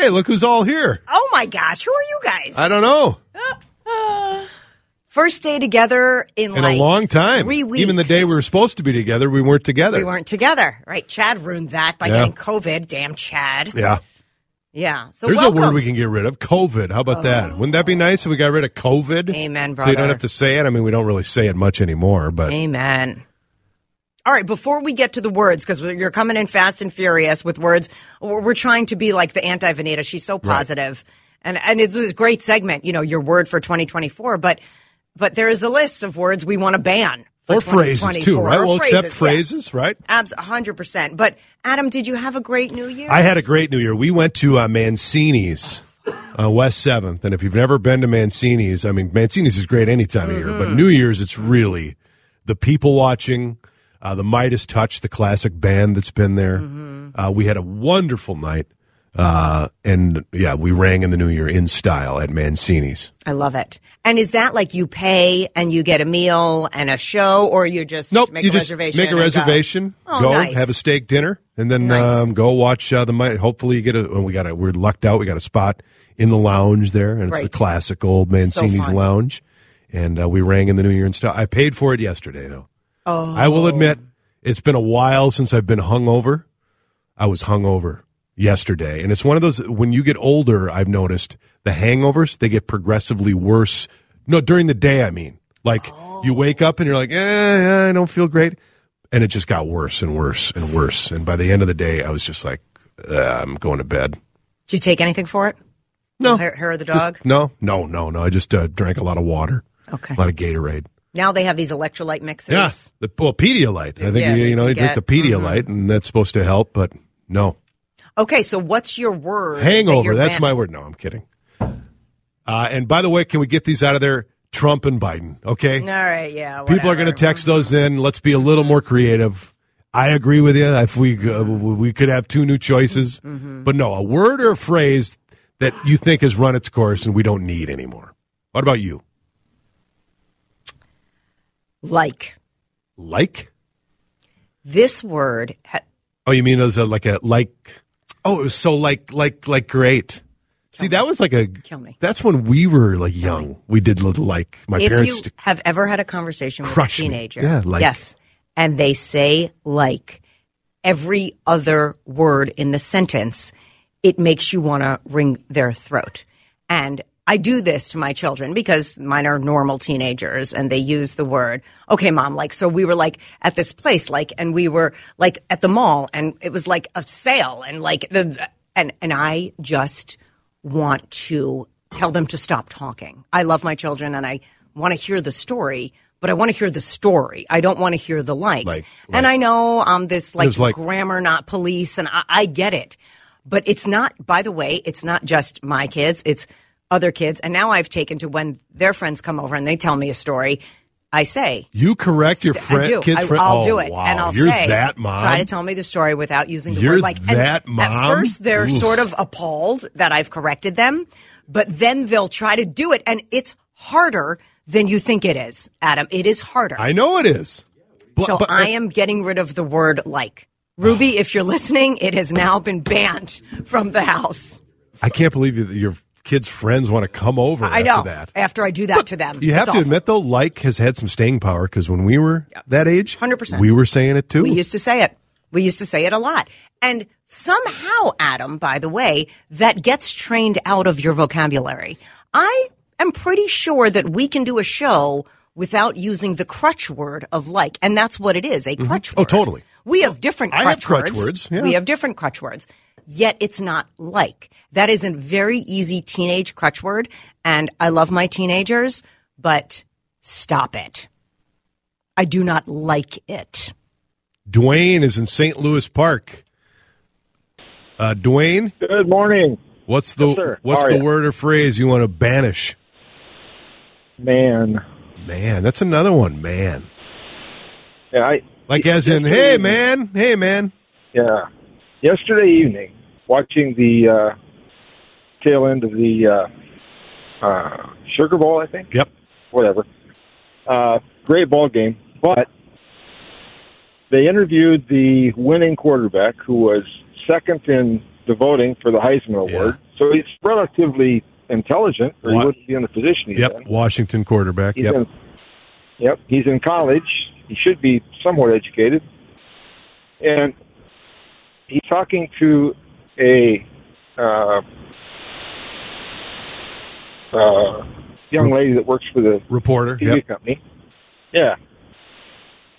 Hey, look who's all here. Oh my gosh, who are you guys? I don't know. First day together in, In like a long time. Three weeks. Even the day we were supposed to be together, we weren't together. we weren't together. Right? Chad ruined that by Yeah. getting COVID. Damn Chad. Yeah. Yeah. So There's welcome. a word we can get rid of COVID. How about that? Wouldn't that be oh. nice if we got rid of COVID? Amen, So you brother. don't have to say it. I mean, we don't really say it much anymore, but Amen. All right, before we get to the words, because you're coming in fast and furious with words, we're trying to be like the anti Vanita. She's so positive. and and it's a great segment. You know, your word for 2024, but but there is a list of words we want to ban or phrases too, right? Or We'll accept yeah. phrases, right? Abs, hundred percent. But Adam, did you have a great New Year? I had a great New Year. We went to uh, Mancini's, uh, West Seventh, and if you've never been to Mancini's, I mean, Mancini's is great any time of year, Mm-hmm. but New Year's it's really the people watching, uh, the Midas Touch, the classic band that's been there. Mm-hmm. Uh, we had a wonderful night, uh, and yeah, we rang in the New Year in style at Mancini's. I love it. And is that like you pay and you get a meal and a show, or you just Nope, make you a just reservation? make a and go? reservation, Oh, go nice. have a steak dinner, and then Nice. um, go watch uh, the. Mi- Hopefully, you get a. well, We got a. We're lucked out. We got a spot in the lounge there, and it's the classic old Mancini's fun. lounge. And uh, we rang in the New Year in style. I paid for it yesterday, though. Oh, I will admit it's been a while since I've been hungover. I was hungover yesterday, and it's one of those. When you get older, I've noticed the hangovers they get progressively worse. No, during the day, I mean, like you wake up and you're like, eh, I don't feel great, and it just got worse and worse and worse. And by the end of the day, I was just like, I'm going to bed. Did you take anything for it? No. hair, hair of the Just- dog. no, no, no, no. I just uh, drank a lot of water, Okay. a lot of Gatorade. Now they have these electrolyte mixes. Yeah, the well, Pedialyte. I think Yeah, you, you know you drink the get- mm-hmm. Pedialyte, and that's supposed to help, but no. Okay, so what's your word? Hangover. you're That's my word. No, I'm kidding. Uh, and by the way, can we get these out of there? Trump and Biden. Okay. All right, yeah. People are going to text those in. Let's be a little more creative. I agree with you. If we uh, we could have two new choices, Mm-hmm. but no, a word or a phrase that you think has run its course and we don't need anymore. What about you? Like Like? this word. Ha- Oh, you mean as a like a like? Oh, it was so like like like great. See, that was like a. Kill me. That's when we were like young. We did little like my if parents. you have ever had a conversation with a Crush me. teenager, Yeah, like- yes, and they say like every other word in the sentence, it makes you want to wring their throat. And I do this to my children because mine are normal teenagers and they use the word, okay, mom, like, so we were like at this place, like, and we were like at the mall and it was like a sale and like the, and, and I just want to tell them to stop talking. I love my children and I want to hear the story, but I want to hear the story. I don't want to hear the likes. Like- and I know I'm this like, like- grammar, not police, and I, I get it. But it's not, by the way, it's not just my kids, it's other kids. And now I've taken to when their friends come over and they tell me a story, I say, you correct your I do. kids' I, friend. I'll oh, do it, Wow. and I'll You're say, that mom. Try to tell me the story without using the You're word like that At first, they're Oof. sort of appalled that I've corrected them, but then they'll try to do it, and it's harder than you think it is, Adam. It is harder. I know it is. But- so but- I am getting rid of the word like. Ruby, if you're listening, it has now been banned from the house. I can't believe you, that your kids' friends want to come over I after know. that. After I do that to them, You have to awful. admit, though, like has had some staying power because when we were that age, 100%. we were saying it too. We used to say it. We used to say it a lot. And somehow, Adam, by the way, that gets trained out of your vocabulary. I am pretty sure that we can do a show without using the crutch word of like. And that's what it is, a mm-hmm. crutch Oh, word. Oh, totally. We have different I crutch, have crutch words, yeah. We have different crutch words. Yet it's not like. That is a very easy teenage crutch word. And I love my teenagers, but stop it. I do not like it. Dwayne is in St. Louis Park. Uh, Dwayne, Good morning. What's the Yes, what's the ya? word or phrase you want to banish? Man. Man, that's another one. Man, Yeah, I like as in, hey man, hey man. Yeah. Yesterday evening, watching the uh, tail end of the uh, uh, Sugar Bowl, I think. Yep. Whatever. Uh, great ball game, but they interviewed the winning quarterback, who was second in the voting for the Heisman Yeah. Award. So he's relatively intelligent, or he wouldn't be in the position he's Yep, in. Washington quarterback. He's Yep. in, yep, he's in college. He should be somewhat educated. And he's talking to a uh, uh, young lady that works for the Reporter. TV Yep. company. Yeah.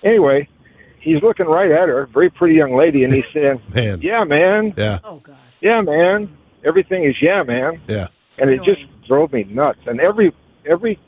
Anyway, he's looking right at her, very pretty young lady, and he's saying, Man. "Yeah, man. Yeah. Oh God. Yeah, man. Everything is yeah, man." Yeah. And it just drove me nuts. And every every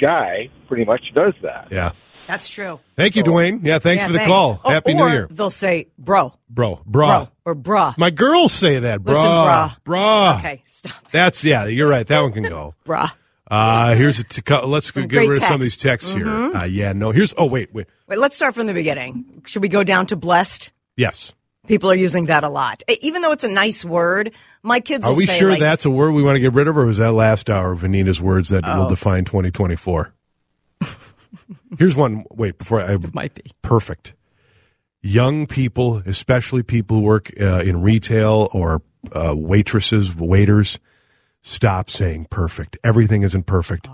guy pretty much does that. Yeah. That's true. Thank you, Dwayne. Yeah, thanks Yeah, for the thanks. call. Oh, Happy or New Year, They'll say, "Bro, bro. bro, Bra. or bruh." My girls say that, bra. Listen, brah. Bra. Okay, stop, That's yeah. You're right. That one can go. bruh. Uh here's a t- let's Some get great rid of some of these texts. Mm-hmm. here. Uh, yeah. No. Here's. Oh wait. Wait. Wait, let's start from the beginning. Should we go down to blessed? Yes. People are using that a lot, even though it's a nice word. My kids Are will we say, sure like, that's a word we want to get rid of, or was that last hour of Anita's words that Oh. will define 2024? Here's one. Wait, before I might be perfect. Young people, especially people who work uh, in retail or uh, waitresses, waiters, stop saying perfect. Everything isn't perfect.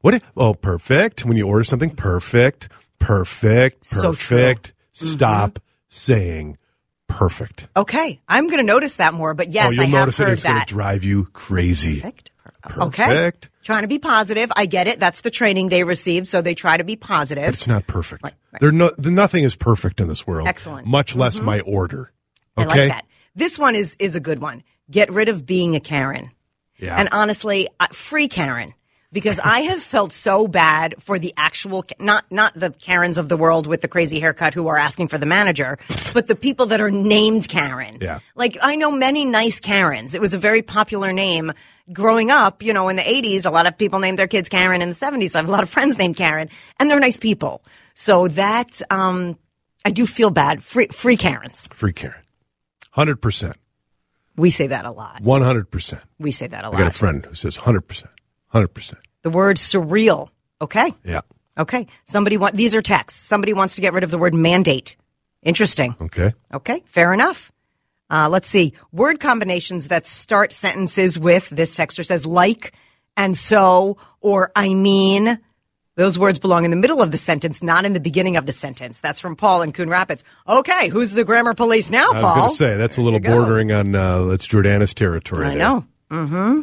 What? i- Oh, perfect. When you order something, perfect, perfect, perfect. So perfect. Stop saying perfect. okay. I'm going to notice that more, but yes, oh, you'll I have notice it. heard It's going to drive you crazy. Perfect. Okay. Trying to be positive. I get it. That's the training they receive, so they try to be positive. But it's not perfect. There no, nothing is perfect in this world. Excellent. Mm-hmm. Much less my order. I Okay. like that. This one is is a good one. Get rid of being a Karen. Yeah. And honestly, uh, free Karen. Because I have felt so bad for the actual, not not the Karens of the world with the crazy haircut who are asking for the manager, but the people that are named Karen. Yeah. Like I know many nice Karens. It was a very popular name growing up. You know, in the '80s, a lot of people named their kids Karen. In the '70s, I have a lot of friends named Karen, and they're nice people. So that um, I do feel bad. Free free Karens. Free Karen. 100%. We say that a lot. 100%. We say that a I got a friend who says 100%. 100%. The word surreal. Okay. Yeah. Okay. Somebody want these are texts. Somebody wants to get rid of the word mandate. Interesting. Okay. Okay. Fair enough. Uh, let's see. Word combinations that start sentences with this texter says like and so or I mean. Those words belong in the middle of the sentence, not in the beginning of the sentence. That's from Paul in Coon Rapids. Okay, who's the grammar police now, I was Paul? going to say, that's a little There go. bordering on, uh, that's Jordana's territory. I there. know. Mm-hmm.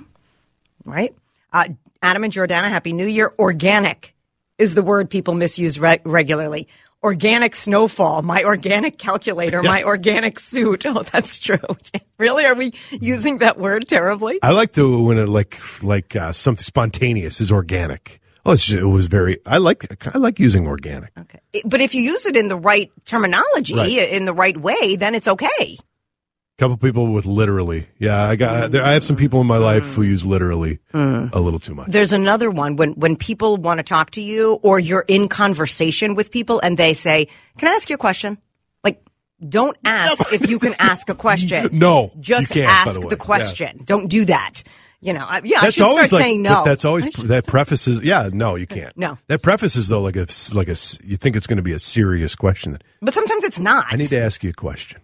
Right. Uh, Adam and Jordana, Happy New Year. Organic is the word people misuse re- regularly. Organic snowfall, my organic calculator, my organic suit. Oh, that's true. really? Are we using that word terribly? I like to, when it like, like, uh, something spontaneous is organic. Oh, it's, it was very, I like, I like using organic. Okay. But if you use it in the right terminology, Right. in the right way, then it's okay. Couple people with literally. Yeah, I got. There, I have some people in my life who use literally a little too much. There's another one when when people want to talk to you or you're in conversation with people and they say, "Can I ask you a question?" Like, don't ask if you can ask a question. No, just ask the the, question. Don't do that. You know, I, yeah, I That's should always start like saying no. that's always that prefaces. Yeah, no, you can't. No. that prefaces though like a s- like a you think it's going to be a serious question. But sometimes it's not. I need to ask you a question.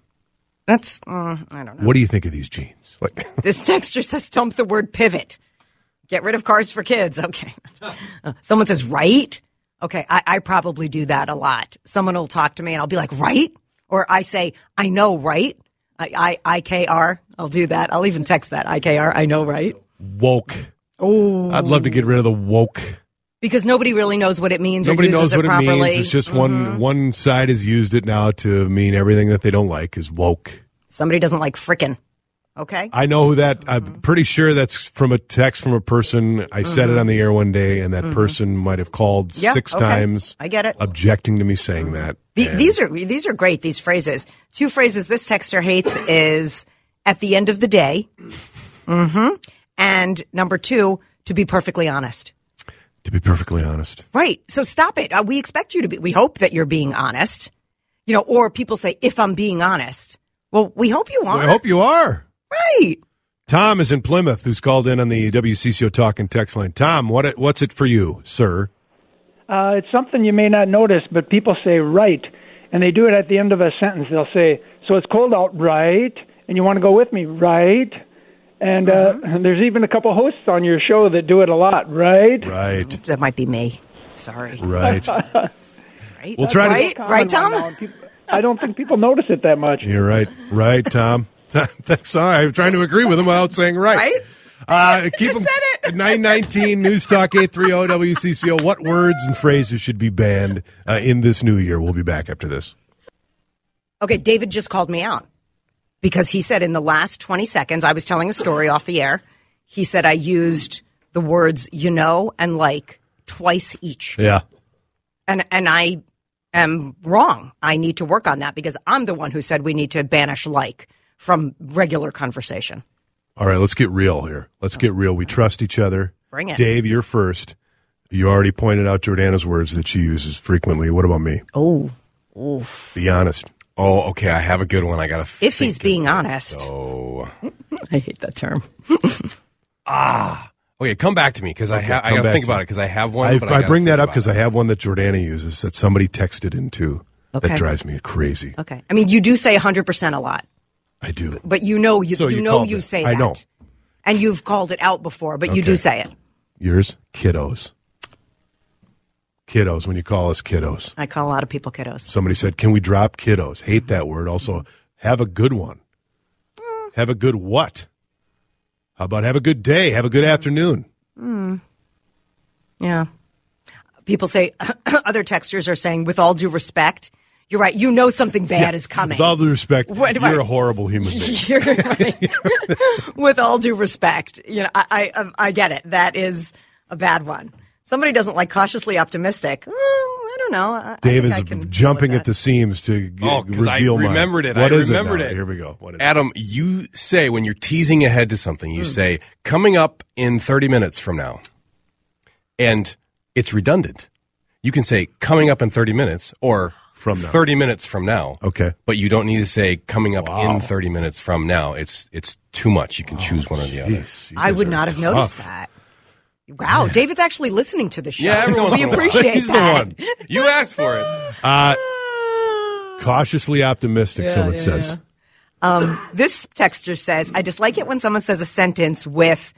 That's uh, I don't know. What do you think of these jeans? Like, This texture says dump the word pivot. Get rid of cars for kids. Okay. Uh, Someone says right. Okay. I, I probably do that a lot. Someone will talk to me and I'll be like, right? Or I say, I know, right? I, I, IKR. I'll do that. I'll even text that. IKR. I know, right? woke. Oh, I'd love to get rid of the woke. Because nobody really knows what it means Nobody knows what it it properly. Mm-hmm. means. It's just one one side has used it now to mean everything that they don't like is woke. Somebody doesn't like frickin'. Okay. I know who that. I'm pretty sure that's from a text from a person. I said it on the air one day, and that person might have called Mm-hmm. Yeah, six okay. times. I get it. Objecting to me saying that. The, these are these are great. These phrases. Two phrases this texter hates is at the end of the day. Mm-hmm. And number two, to be perfectly honest. To be perfectly honest. Right. So stop it. Uh, we expect you to be, we hope that you're being honest. You know, or people say, if I'm being honest. Well, we hope you are. I hope you are. Right. Tom is in Plymouth, who's called in on the WCCO talk and text line. Tom, what it, what's it for you, sir? Uh, it's something you may not notice, but people say right, and they do it at the end of a sentence. They'll say, "So it's cold out, right?" And you want to go with me, right? And uh, Uh-huh. there's even a couple hosts on your show that do it a lot, right? Right. That might be me. Sorry. Right. Right. We'll try to- right. Common Right, Tom? now, people- I don't think people notice it that much. You're right. Right, Tom. Thanks. Sorry, I'm trying to agree with him without saying right. Right? Uh, keep just them said it. at 919 News Talk 830 WCCO. What words and phrases should be banned uh, in this new year? We'll be back after this. Okay, David just called me out because he said in the last 20 seconds, I was telling a story off the air. He said I used the words you know and like twice each. Yeah. And and I am wrong. I need to work on that because I'm the one who said we need to banish like from regular conversation. All right, let's get real here. Let's get real. We trust each other. Bring it. Dave, you're first. You already pointed out Jordana's words that she uses frequently. What about me? Oh, oof. Be honest. Oh, okay. I have a good one. I gotta. If he's being of- honest. Oh. I hate that term. Ah. Okay, come back to me because I have. I come gotta back think about it because I have one. I, but I, gotta bring that up because. I have one that Jordana uses that somebody texted into Okay. that drives me crazy. Okay. I mean, you do say 100% a lot, I do. but you know you, So you, you know called you it. say I that. know. And you've called it out before, but you do say it. Yours? Kiddos. Kiddos, when you call us kiddos. I call a lot of people kiddos. Somebody said, Can we drop kiddos? Hate that word. Also, have a good one. Have a good what? How about have a good day? Have a good afternoon. Hmm. Yeah. People say, other texters are saying, with all due respect, you're right. You know something bad is coming. With all due respect, What- you're a horrible human being. You're right. with all due respect, you know, I, I, I get it. That is a bad one. Somebody doesn't like cautiously optimistic. Oh, I don't know. I, Dave I is I jumping at the seams to g- Oh, 'cause I reveal mine. remembered it. What I is remembered now? it. Here we go. What is it? Adam, you say when you're teasing ahead to something, you hmm. say coming up in 30 minutes from now, and it's redundant. You can say coming up in 30 minutes or From now. 30 minutes from now. Okay. But you don't need to say coming up Wow. in 30 minutes from now. It's it's too much. You can choose one or the other. Jeez, I would are not have noticed that. Wow, David's actually listening to the show. Yeah, so we appreciate He's that. the one. You asked for it. Uh, cautiously optimistic, someone says. This texter says, I dislike it when someone says a sentence with,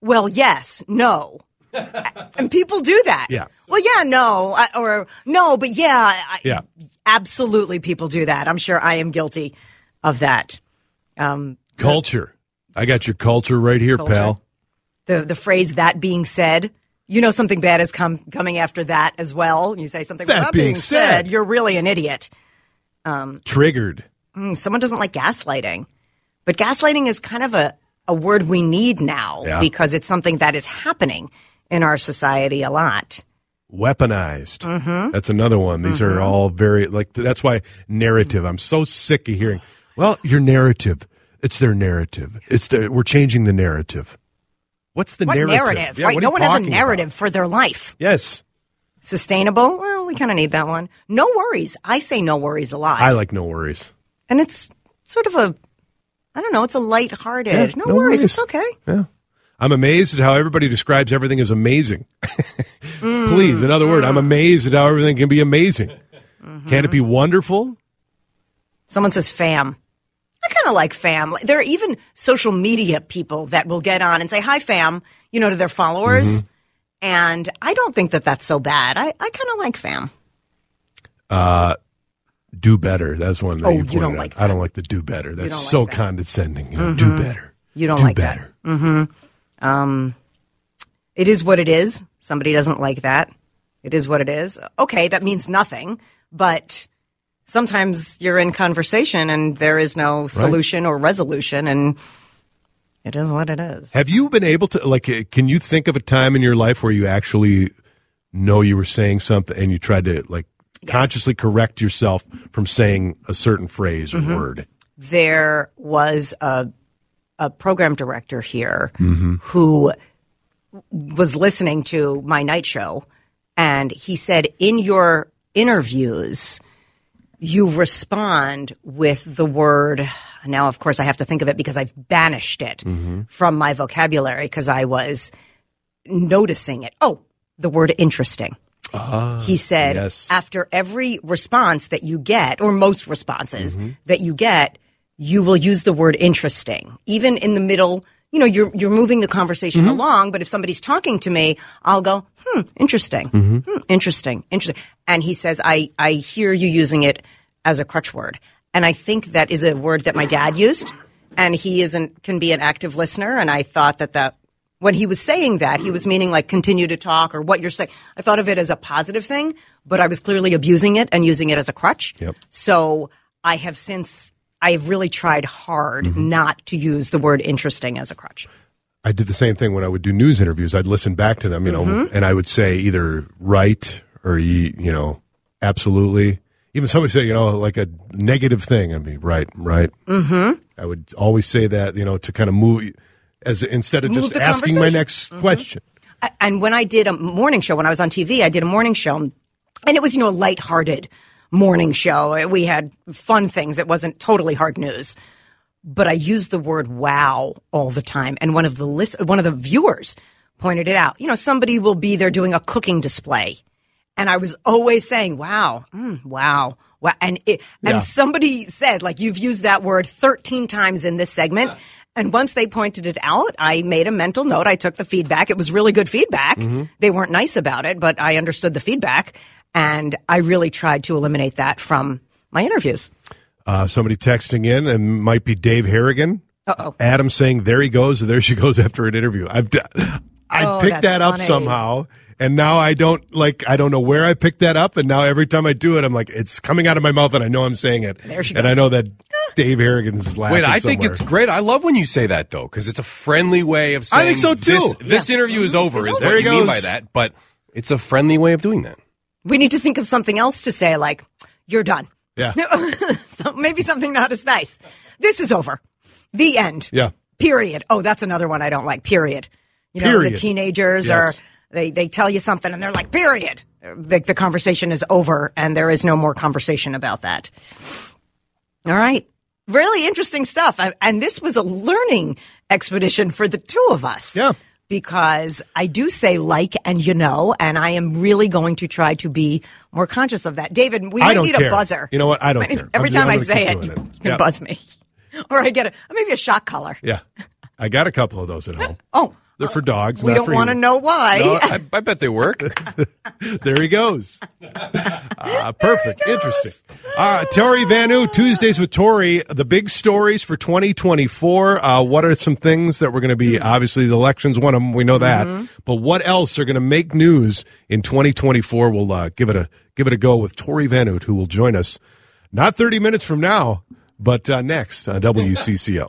well, yes, no. and people do that. Yeah. Well, yeah, no, I- or no, but yeah. I, Yeah. Absolutely, people do that. I'm sure I am guilty of that. Um, Culture. I got your culture right here, Culture. pal. The the phrase "that being said," you know something bad is come coming after that as well. You say something. That "Well, that being being said." you're really an idiot. Triggered. Mm, Someone doesn't like gaslighting, but gaslighting is kind of a a word we need now Yeah. because it's something that is happening in our society a lot. Weaponized. Mm-hmm. That's another one. These are all very, like, that's why narrative. I'm so sick of hearing, well, your narrative. It's their narrative. It's their, we're changing the narrative. What's the What narrative? narrative? Yeah, right? No one has a narrative about? for their life. Yes. Sustainable? Well, we kind of need that one. No worries. I say no worries a lot. I like no worries. and it's sort of a, I don't know, it's a lighthearted. Yeah, no, no worries. worries. It's okay. Yeah. I'm amazed at how everybody describes everything as amazing. Please, in other words, I'm mm. amazed at how everything can be amazing. Can't it be mm-hmm. wonderful? Someone says fam. I kind of like fam. There are even social media people that will get on and say hi fam, you know, to their followers. Mm-hmm. And I don't think that that's so bad. I, I kind of like fam. Uh, do better. That's one that Oh, you, you don't out. like I don't like the do better. That's like so that. condescending. You know, mm-hmm. do better. You don't do like that. better. Mm-hmm. Um, it is what it is. Somebody doesn't like that. It is what it is. Okay, that means nothing. But sometimes you're in conversation and there is no solution or resolution. And it is what it is. Have you been able to like? uh, Can you think of a time in your life where you actually know you were saying something and you tried to like consciously correct yourself from saying a certain phrase or Mm-hmm. word? there was a a program director here who was listening to my night show, and he said, in your interviews, you respond with the word. Now, of course, I have to think of it because I've banished it mm-hmm. from my vocabulary because I was noticing it. Oh, the word interesting. Ah, he said, yes. after every response that you get, or most responses mm-hmm. that you get, you will use the word interesting, even in the middle. You know, you're you're moving the conversation along, but if somebody's talking to me, I'll go, "Hmm, interesting, hmm, interesting, interesting." And he says, "I I hear you using it as a crutch word," and I think that is a word that my dad used, and he isn't can be an active listener, and I thought that that when he was saying that, he was meaning like continue to talk or what you're saying. I thought of it as a positive thing, but I was clearly abusing it and using it as a crutch. Yep. So I have since, I have really tried hard not to use the word interesting as a crutch. I did the same thing when I would do news interviews. I'd listen back to them, you know, Mm-hmm. and I would say either right or you, you know, absolutely. Even somebody say, you know, like a negative thing. I'd be right, right. Mm-hmm. I would always say that, you know, to kind of move as instead of Move just asking my conversation. Mm-hmm. next question. And when I did a morning show, when I was on TV, I did a morning show, and it was you know lighthearted morning show. We had fun things. It wasn't totally hard news, but I used the word "wow" all the time. And one of the list, one of the viewers pointed it out. You know, somebody will be there doing a cooking display, and I was always saying "wow, mm, wow." Wow. And it, and Yeah. somebody said, like, you've used that word 13 times in this segment. And once they pointed it out, I made a mental note. I took the feedback. It was really good feedback. They weren't nice about it, but I understood the feedback. And I really tried to eliminate that from my interviews. Uh, somebody texting in and might be Dave Harrigan. Uh-oh. Adam saying, "There he goes, there she goes." After an interview, I've d- I Oh, picked that up funny. somehow, and now I don't like. I don't know where I picked that up, and now every time I do it, I'm like, it's coming out of my mouth, and I know I'm saying it. There she and I know that Dave Harrigan's laughing. Wait, I think it's great. I love when you say that though, because it's a friendly way of saying. I think so, too. This, this interview is over. Is There what he you mean by that? But it's a friendly way of doing that. We need to think of something else to say, like, you're done. Yeah. so maybe something not as nice. This is over. The end. Yeah. Period. Oh, that's another one I don't like. Period. You know, Period. the teenagers Yes. are they they tell you something and they're like, period. The, the conversation is over and there is no more conversation about that. All right. Really interesting stuff. I, and this was a learning expedition for the two of us. Yeah. Because I do say like and you know, and I am really going to try to be more conscious of that. David, we need care. a buzzer. You know what? I don't Every care. Every I'm- time I'm I say keep it, you it. can Yeah. buzz me. Or I get a maybe a shock collar. Yeah, I got a couple of those at home. Oh, They're for dogs. we don't want to know why. No, I, I bet they work. There he goes. Uh, perfect. Interesting. Uh, Torey Van Oot, Tuesdays with Torey. The big stories for 2024. Uh, what are some things that we're going to be? Obviously, the election's one of them. We know that. But what else are going to make news in 2024? We'll uh, give it a give it a go with Torey Van Oot, who will join us not 30 minutes from now, but uh, next on WCCO.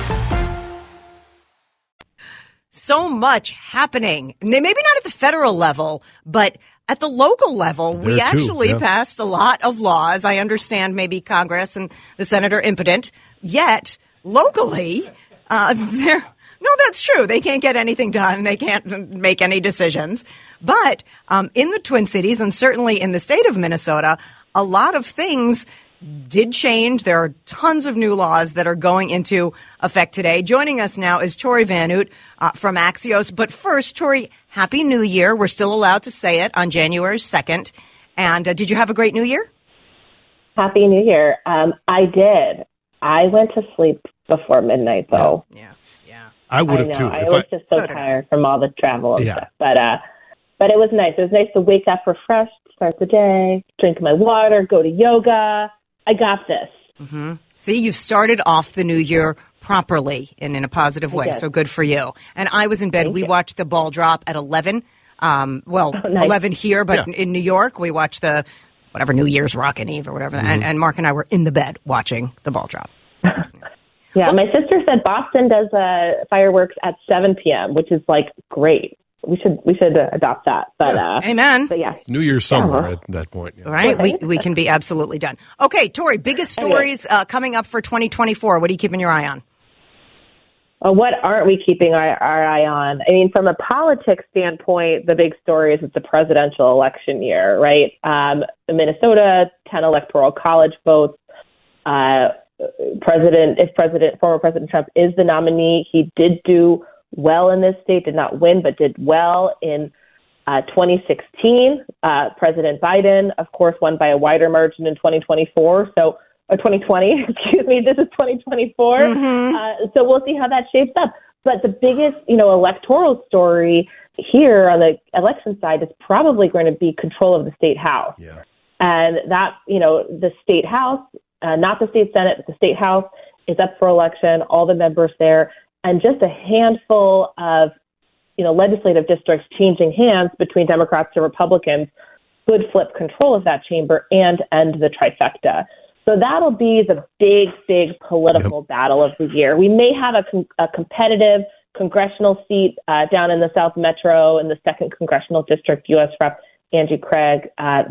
So much happening. Maybe not at the federal level, but at the local level, we There too, actually yeah. passed a lot of laws. I understand maybe Congress and the senator impotent, yet locally, uh, they're. No, that's true. They can't get anything done. They can't make any decisions. But um, in the Twin Cities and certainly in the state of Minnesota, a lot of things did change. There are tons of new laws that are going into effect today. Joining us now is Torey Van uh, from Axios. But first, Torey, Happy New Year. We're still allowed to say it on January 2nd. And uh, did you have a great New Year? Happy New Year. Um, I did. I went to sleep before midnight, though. Yeah, yeah. I would I have know. too. I was I- just so, So tired from all the travel and Yeah. stuff. But uh, but it was nice. It was nice to wake up refreshed, start the day, drink my water, go to yoga. I got this. See, you've started off the new year properly and in a positive way. So good for you. And I was in bed. Thank we you. watched the ball drop at 11. Um, well, Oh, nice. 11 here, but Yeah. in New York, we watched the whatever New Year's Rockin' Eve or whatever. Mm-hmm. And, and Mark and I were in the bed watching the ball drop. Yeah, my sister said Boston does uh, fireworks at 7 p.m., which is like great. We should we should uh, adopt that. But uh, Amen. but yeah, New Year's somewhere Yeah. at that point. yeah. Right? We, we can be absolutely done. Okay, Torey, biggest stories uh, coming up for 2024. What are you keeping your eye on? Well, what aren't we keeping our, our eye on? I mean, from a politics standpoint, the big story is it's a presidential election year, right? Um, Minnesota, 10 electoral college votes. Uh, President, if President, former President Trump is the nominee, he did do well in this state, did not win, but did well in uh, 2016. Uh, President Biden, of course, won by a wider margin in 2024. So, or 2020, excuse me, this is 2024. Uh, so we'll see how that shapes up. But the biggest, you know, electoral story here on the election side is probably going to be control of the state house. Yeah. And that, you know, the state house, uh, not the state senate, but the state house is up for election, all the members there, and just a handful of, you know, legislative districts changing hands between Democrats and Republicans could flip control of that chamber and end the trifecta. So that'll be the big, big political battle of the year. We may have a, com- a competitive congressional seat uh, down in the South Metro in the second congressional district. U.S. Rep. Angie Craig uh,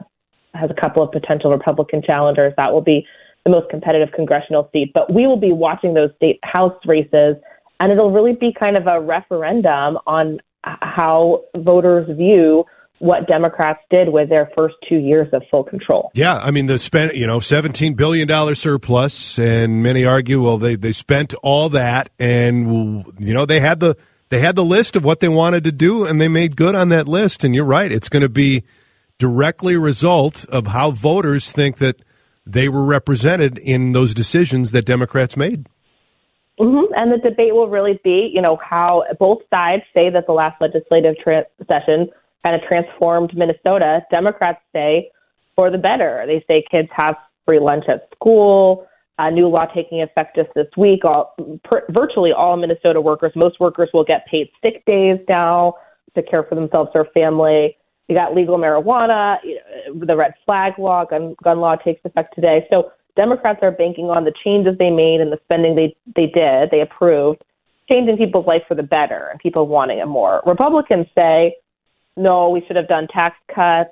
has a couple of potential Republican challengers. That will be the most competitive congressional seat. But we will be watching those state house races, and it'll really be kind of a referendum on how voters view what Democrats did with their first two years of full control. Yeah, I mean the spent you know seventeen billion dollar surplus, and many argue well they they spent all that, and you know they had the they had the list of what they wanted to do, and they made good on that list. And you're right, it's going to be directly a result of how voters think that they were represented in those decisions that Democrats made. Hmm And the debate will really be, you know, how both sides say that the last legislative tra- session kind of transformed Minnesota. Democrats say for the better. They say kids have free lunch at school. A new law taking effect just this week. All, per, virtually all Minnesota workers, most workers will get paid sick days now to care for themselves or family. You got legal marijuana, you know, the red flag law, gun, gun law takes effect today. So Democrats are banking on the changes they made and the spending they they did, they approved, changing people's life for the better and people wanting it more. Republicans say, no, we should have done tax cuts.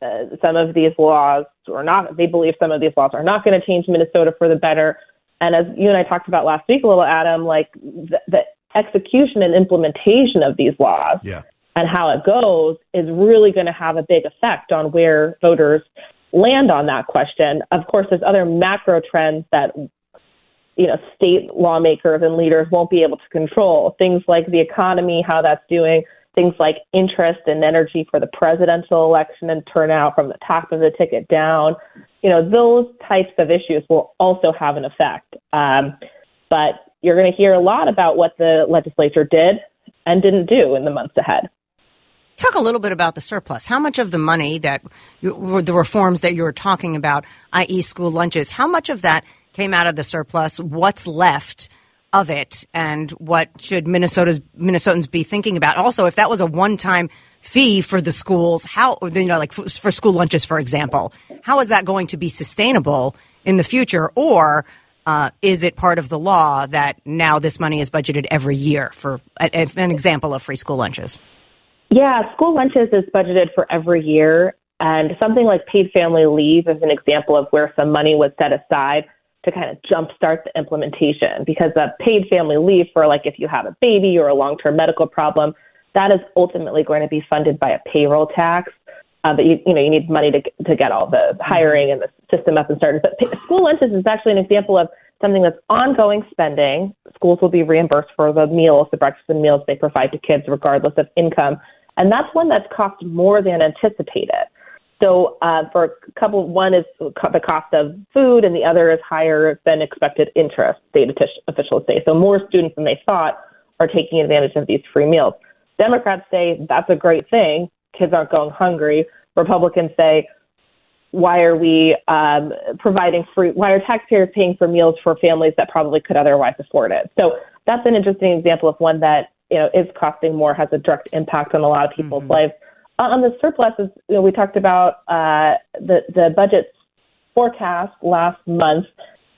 Uh, some of these laws are not. They believe some of these laws are not going to change Minnesota for the better. And as you and I talked about last week a little, Adam, like the, the execution and implementation of these laws Yeah. and how it goes is really going to have a big effect on where voters land on that question. Of course, there's other macro trends that you know state lawmakers and leaders won't be able to control. Things like the economy, how that's doing, things like interest and energy for the presidential election and turnout from the top of the ticket down. You know, those types of issues will also have an effect. Um, but you're going to hear a lot about what the legislature did and didn't do in the months ahead. Talk a little bit about the surplus. How much of the money that you, the reforms that you were talking about, i.e., school lunches, how much of that came out of the surplus? What's left of it, and what should Minnesota's Minnesotans be thinking about? Also, if that was a one-time fee for the schools, how you know, like for, for school lunches, for example, how is that going to be sustainable in the future, or uh, is it part of the law that now this money is budgeted every year for a, an example of free school lunches? Yeah, school lunches is budgeted for every year, and something like paid family leave is an example of where some money was set aside to kind of jumpstart the implementation. Because the paid family leave for like if you have a baby or a long-term medical problem, that is ultimately going to be funded by a payroll tax. Uh, but you, you know, you need money to to get all the hiring and the system up and started. But pay, school lunches is actually an example of something that's ongoing spending. Schools will be reimbursed for the meals, the breakfast and meals they provide to kids, regardless of income. And that's one that's cost more than anticipated. So uh, for a couple, one is the cost of food, and the other is higher than expected interest. State officials say so. More students than they thought are taking advantage of these free meals. Democrats say that's a great thing. Kids aren't going hungry. Republicans say why are we um, providing free? Why are taxpayers paying for meals for families that probably could otherwise afford it? So that's an interesting example of one that you know is costing more, has a direct impact on a lot of people's mm-hmm. lives. Uh, on the surpluses, you know, we talked about uh, the the budget forecast last month.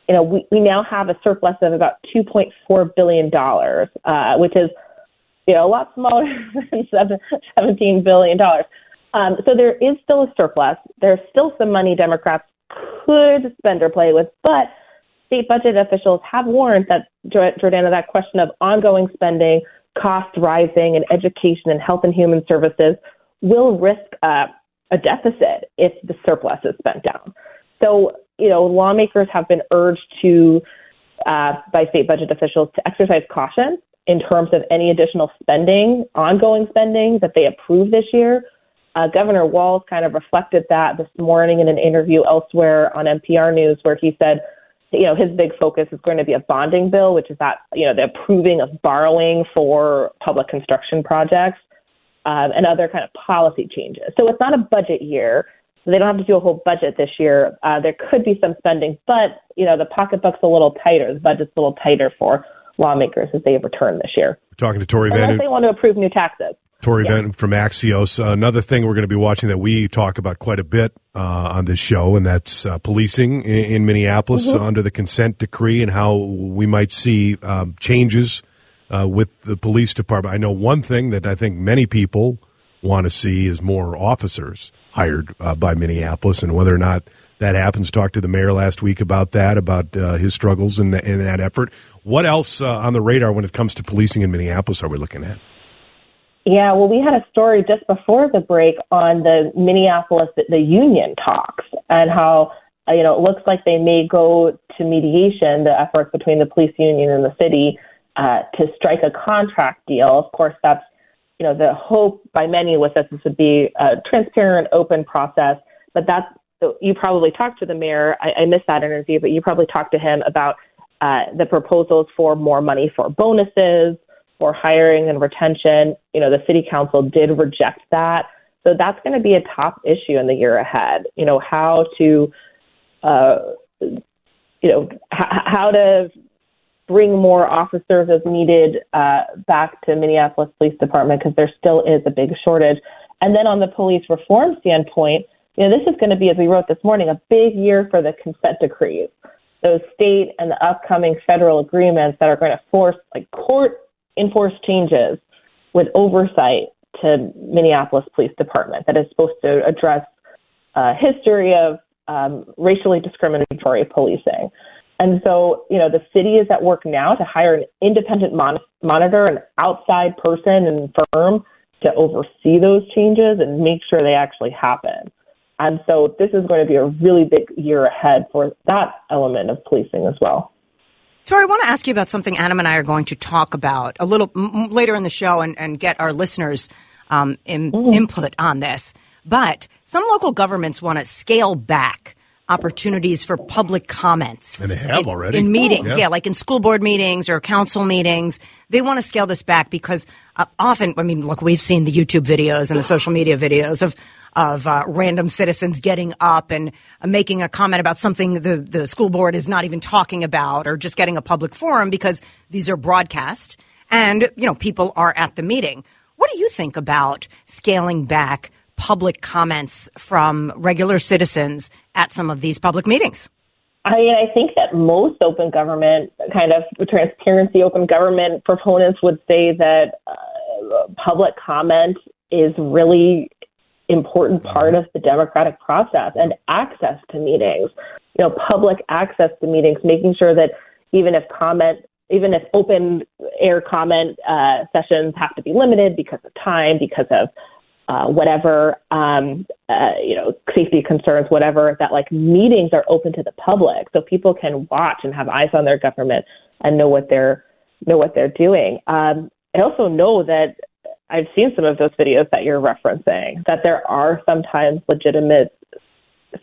You know, we, we now have a surplus of about 2.4 billion dollars, uh, which is you know a lot smaller than 17 billion dollars. Um, so there is still a surplus. There's still some money Democrats could spend or play with, but state budget officials have warned that Jordana, that question of ongoing spending, cost rising, and education and health and human services will risk a deficit if the surplus is spent down. So, you know, lawmakers have been urged to, uh, by state budget officials, to exercise caution in terms of any additional spending, ongoing spending that they approve this year uh, Governor Walz kind of reflected that this morning in an interview elsewhere on NPR News, where he said, you know, his big focus is going to be a bonding bill, which is that, you know, the approving of borrowing for public construction projects um, and other kind of policy changes. So it's not a budget year. So they don't have to do a whole budget this year. Uh, there could be some spending, but, you know, the pocketbook's a little tighter. The budget's a little tighter for lawmakers as they return this year. We're talking to Unless Van. they want to approve new taxes. Torey yeah. from Axios. Uh, another thing we're going to be watching that we talk about quite a bit uh, on this show, and that's uh, policing in, in Minneapolis mm-hmm. under the consent decree and how we might see um, changes uh, with the police department. I know one thing that I think many people want to see is more officers hired uh, by Minneapolis, and whether or not that happens. Talked to the mayor last week about that, about uh, his struggles in, the, in, that effort. What else on the radar when it comes to policing in Minneapolis are we looking at? Yeah, well, we had a story just before the break on the Minneapolis, the union talks, and how, uh, you know, it looks like they may go to mediation, the efforts between the police union and the city uh, to strike a contract deal. Of course, that's, you know, the hope by many was that this would be a transparent, open process, but that's, you probably talked to the mayor. I, I missed that interview, but you probably talked to him about uh, the proposals for more money for bonuses, for hiring and retention. You know, the city council did reject that. So that's going to be a top issue in the year ahead. You know, how to, uh, you know, h- how to bring more officers as needed uh, back to Minneapolis Police Department because there still is a big shortage. And then on the police reform standpoint, you know, this is going to be, as we wrote this morning, a big year for the consent decrees. Those state and the upcoming federal agreements that are going to force like court enforce changes with oversight to Minneapolis Police Department that is supposed to address uh, history of um, racially discriminatory policing. And so, you know, the city is at work now to hire an independent mon- monitor, an outside person and firm to oversee those changes and make sure they actually happen. And so this is going to be a really big year ahead for that element of policing as well. Torey, I want to ask you about something Adam and I are going to talk about a little m- later in the show and, and get our listeners' um, in, mm. input on this. But some local governments want to scale back opportunities for public comments. And they have in, already. In meetings, yeah. yeah. like in school board meetings or council meetings. They want to scale this back because uh, often, I mean, look, we've seen the YouTube videos and the social media videos of of uh, random citizens getting up and making a comment about something the, the school board is not even talking about or just getting a public forum because these are broadcast and, you know, people are at the meeting. What do you think about scaling back public comments from regular citizens at some of these public meetings? I mean, I think that most open government, kind of transparency, open government proponents would say that uh, public comment is really important part of the democratic process and access to meetings. You know, public access to meetings, making sure that even if comment, even if open air comment uh, sessions have to be limited because of time, because of uh, whatever, um, uh, you know, safety concerns, whatever, that like meetings are open to the public so people can watch and have eyes on their government and know what they're know what they're doing. Um, I also know that I've seen some of those videos that you're referencing, that there are sometimes legitimate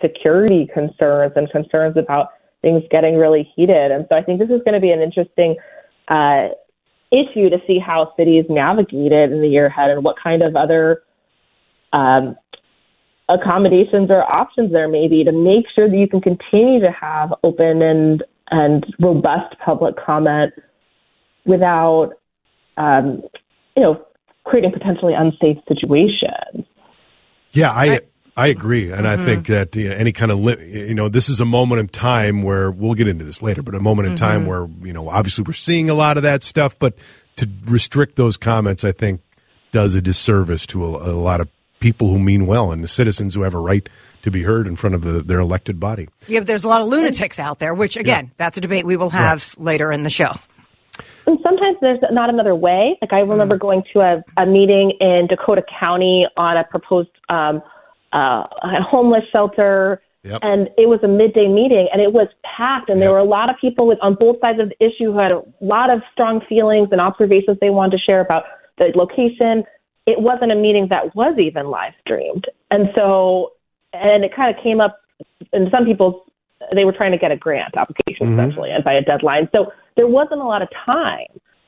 security concerns and concerns about things getting really heated. And so I think this is going to be an interesting uh, issue to see how cities navigate it in the year ahead and what kind of other um, accommodations or options there may be to make sure that you can continue to have open and and robust public comment without um, you know creating potentially unsafe situations. Yeah, I I agree, and mm-hmm. I think that you know, any kind of li- you know this is a moment in time where we'll get into this later, but a moment in mm-hmm. time where you know obviously we're seeing a lot of that stuff, but to restrict those comments, I think does a disservice to a, a lot of people who mean well and the citizens who have a right to be heard in front of the, their elected body. Yeah, there's a lot of lunatics out there, which again, yeah. that's a debate we will have right. later in the show. And sometimes there's not another way. Like I remember mm. going to a, a meeting in Dakota County on a proposed um, uh, a homeless shelter. Yep. And it was a midday meeting, and it was packed, and yep. there were a lot of people with on both sides of the issue who had a lot of strong feelings and observations they wanted to share about the location. It wasn't a meeting that was even live streamed, and so and it kind of came up in some people's they were trying to get a grant application mm-hmm. essentially and by a deadline. So there wasn't a lot of time.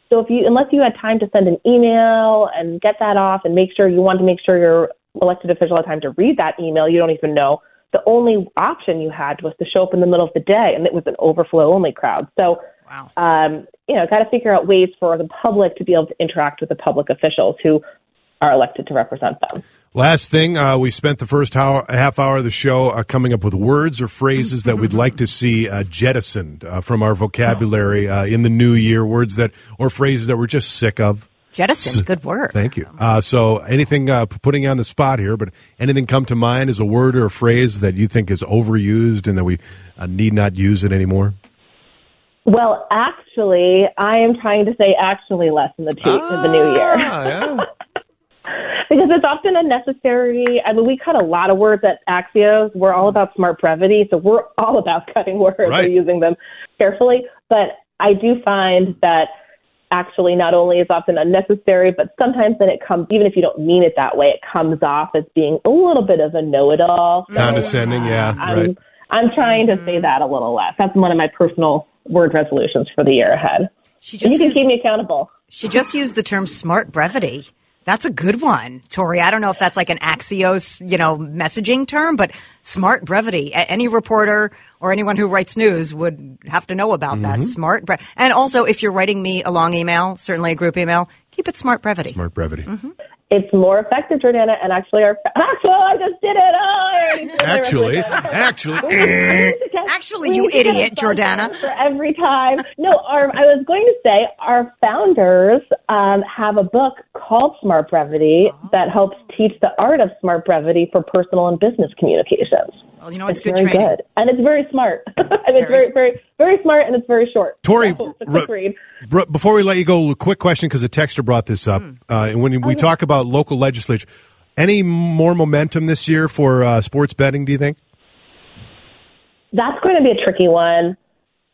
So if you unless you had time to send an email and get that off and make sure you want to make sure your elected official had time to read that email, you don't even know. The only option you had was to show up in the middle of the day, and it was an overflow only crowd. So, wow. um, you know, got to figure out ways for the public to be able to interact with the public officials who are elected to represent them. Last thing, uh, we spent the first hour, half hour of the show uh, coming up with words or phrases that we'd like to see uh, jettisoned uh, from our vocabulary uh, in the new year. Words that or phrases that we're just sick of. Jettison, good word. Thank you. Uh, so, anything putting you on the spot here, but anything come to mind as a word or a phrase that you think is overused and that we need not use it anymore? Well, actually, I am trying to say actually less in the, ah, the new year. yeah. because it's often unnecessary. I mean, we cut a lot of words at Axios. We're all about smart brevity, so we're all about cutting words right. and using them carefully. But I do find that actually not only is often unnecessary, but sometimes then it comes, even if you don't mean it that way, it comes off as being a little bit of a know-it-all. So, Condescending, yeah, I'm, right. I'm trying to say mm-hmm. that a little less. That's one of my personal word resolutions for the year ahead. She just and you used, can keep me accountable. She just used the term smart brevity. That's a good one, Torey. I don't know if that's like an Axios, you know, messaging term, but smart brevity. Any reporter or anyone who writes news would have to know about mm-hmm. that. Smart bre- And also, if you're writing me a long email, certainly a group email, keep it smart brevity. Smart brevity. Mm-hmm it's more effective, Jordana. And actually, our actually, I just did it. Oh, actually, actually, actually, you idiot, Jordana. For every time, no. Our, I was going to say our founders um, have a book called Smart Brevity oh. that helps teach the art of smart brevity for personal and business communications. Well, you know, it's, it's good very training. good, and it's very smart. and it's very, very, very smart, and it's very short. Torey, so r- before we let you go, a quick question because a texter brought this up. Mm. Uh, and when we okay. talk about local legislature, any more momentum this year for uh, sports betting? Do you think? That's going to be a tricky one.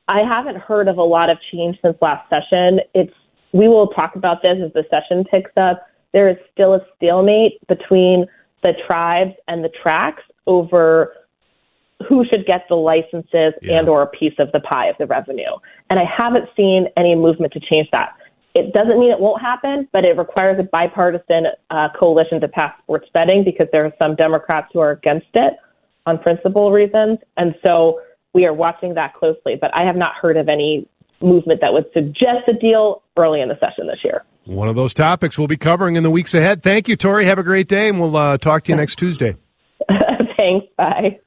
I haven't heard of a lot of change since last session. It's we will talk about this as the session picks up. There is still a stalemate between the tribes and the tracks over who should get the licenses yeah. and or a piece of the pie of the revenue. And I haven't seen any movement to change that. It doesn't mean it won't happen, but it requires a bipartisan uh, coalition to pass sports betting because there are some Democrats who are against it on principle reasons. And so we are watching that closely. But I have not heard of any movement that would suggest a deal early in the session this year. One of those topics we'll be covering in the weeks ahead. Thank you, Torey. Have a great day, and we'll uh, talk to you next Tuesday. Thanks. Bye.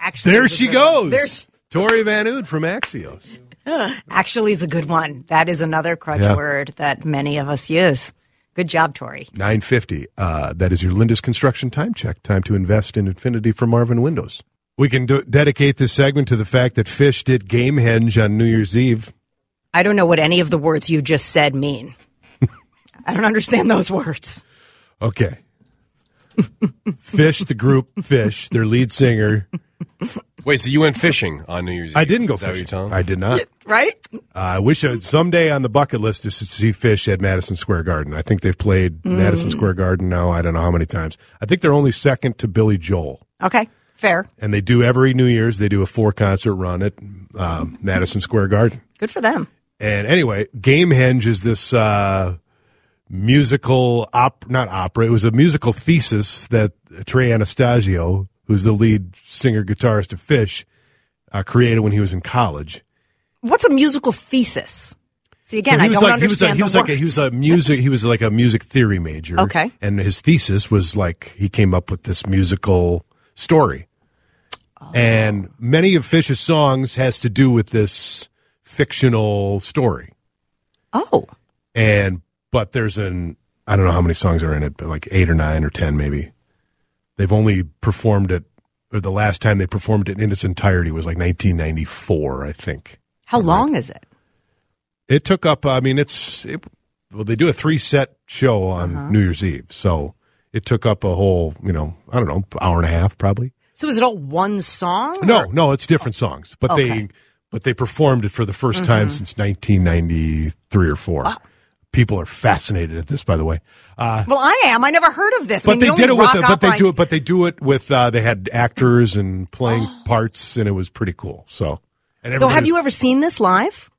Actually, there she goes. There's Torey Van Oot from Axios. Actually, is a good one. That is another crutch yeah. word that many of us use. Good job, Torey. Nine fifty. Uh, that is your Linda's Construction time check. Time to invest in Infinity for Marvin Windows. We can do- dedicate this segment to the fact that Phish did Gamehenge on New Year's Eve. I don't know what any of the words you just said mean. I don't understand those words. Okay. Phish, the group Phish, their lead singer. Wait, so you went fishing on New Year's Eve? I didn't go Is fishing. I did not. right? Uh, I wish I, someday on the bucket list is to see Phish at Madison Square Garden. I think they've played mm. Madison Square Garden now. I don't know how many times. I think they're only second to Billy Joel. Okay, fair. And they do every New Year's. They do a four concert run at um, Madison Square Garden. Good for them. And anyway, Gamehenge is this. Uh, musical op not opera. It was a musical thesis that Trey Anastasio, who's the lead singer guitarist of Phish, uh, created when he was in college. What's a musical thesis? See again, So I don't like, he was understand he was like a, he was a music he was like a music theory major. Okay. and his thesis was like he came up with this musical story, and many of Phish's songs has to do with this fictional story. oh, and but there's an I don't know how many songs are in it, but like eight or nine or ten maybe. They've only performed it, or the last time they performed it in its entirety was like 1994, I think. how long is it? It took up. I mean, it's it, well, they do a three set show on Uh-huh. New Year's Eve, so it took up a whole, you know, I don't know, hour and a half probably. So is it all one song? No, or- no, it's different songs, but Okay. Mm-hmm. they but they performed it for the 1st time since 1993 or four. People are fascinated at this, by the way. Uh, Well, I am. I never heard of this. I but mean, they the did it with, but they do it, but they do it with. Uh, they had actors and playing parts, and it was pretty cool. So, and So have you ever seen this live?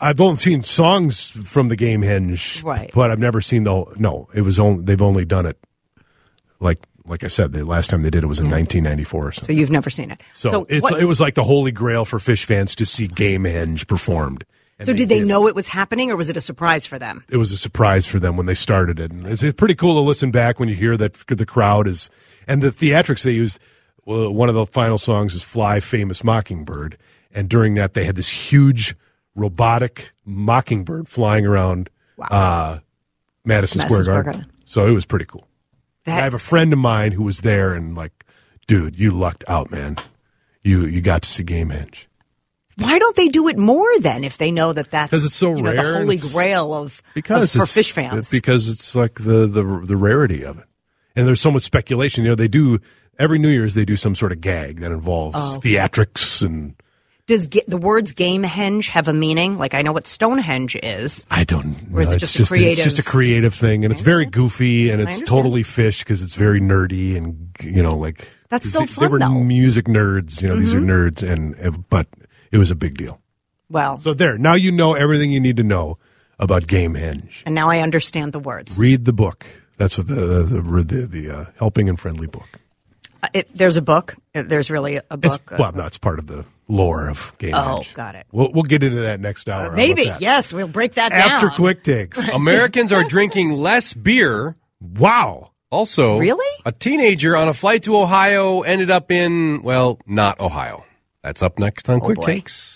I've only seen songs from the Gamehenge, Right. But I've never seen the. whole- No, it was only they've only done it. Like like I said, the last time they did it was in 1994 or So you've never seen it. So, it's what- it was like the holy grail for Phish fans to see Gamehenge performed. So did they did know it was happening, or was it a surprise for them? it was a surprise for them when they started it. And it's, it's pretty cool to listen back when you hear that the crowd is and the theatrics they used. Well, one of the final songs is "Fly, Famous Mockingbird," and during that they had this huge robotic mockingbird flying around uh, Madison, Madison Square Square Garden. Garden. So it was pretty cool. That- I have a friend of mine who was there and like, dude, you lucked out, man. You you got to see Gamehenge. Why don't they do it more then if they know that that's 'Cause it's so you know, rare the holy grail of, because of for Phish fans? because it's like the, the the rarity of it and there's so much speculation you know they do every new year's they do some sort of gag that involves Oh. theatrics and Does ge- the words Gamehenge have a meaning? Like I know what Stonehenge is. i don't Or is it it's just a just it's creative- just a creative thing and it's very goofy and it's totally Phish because it's very nerdy and you know like That's so they, fun, they were though. Mm-hmm. music nerds you know these are nerds and uh, but it was a big deal Well, so there now you know everything you need to know about Gamehenge and now I understand the words. read the book that's what the the the, the, the uh, helping and friendly book Uh, It, there's a book. Uh, There's really a book. uh, well, no, it's part of the lore of Game Oh, Edge. got it. We'll, we'll get into that next hour. How about maybe yes, we'll break that down. After quick takes. Americans are drinking less beer. wow. Also, Really? a teenager on a flight to Ohio ended up in, well, not Ohio. That's up next on oh, Quick boy. Takes.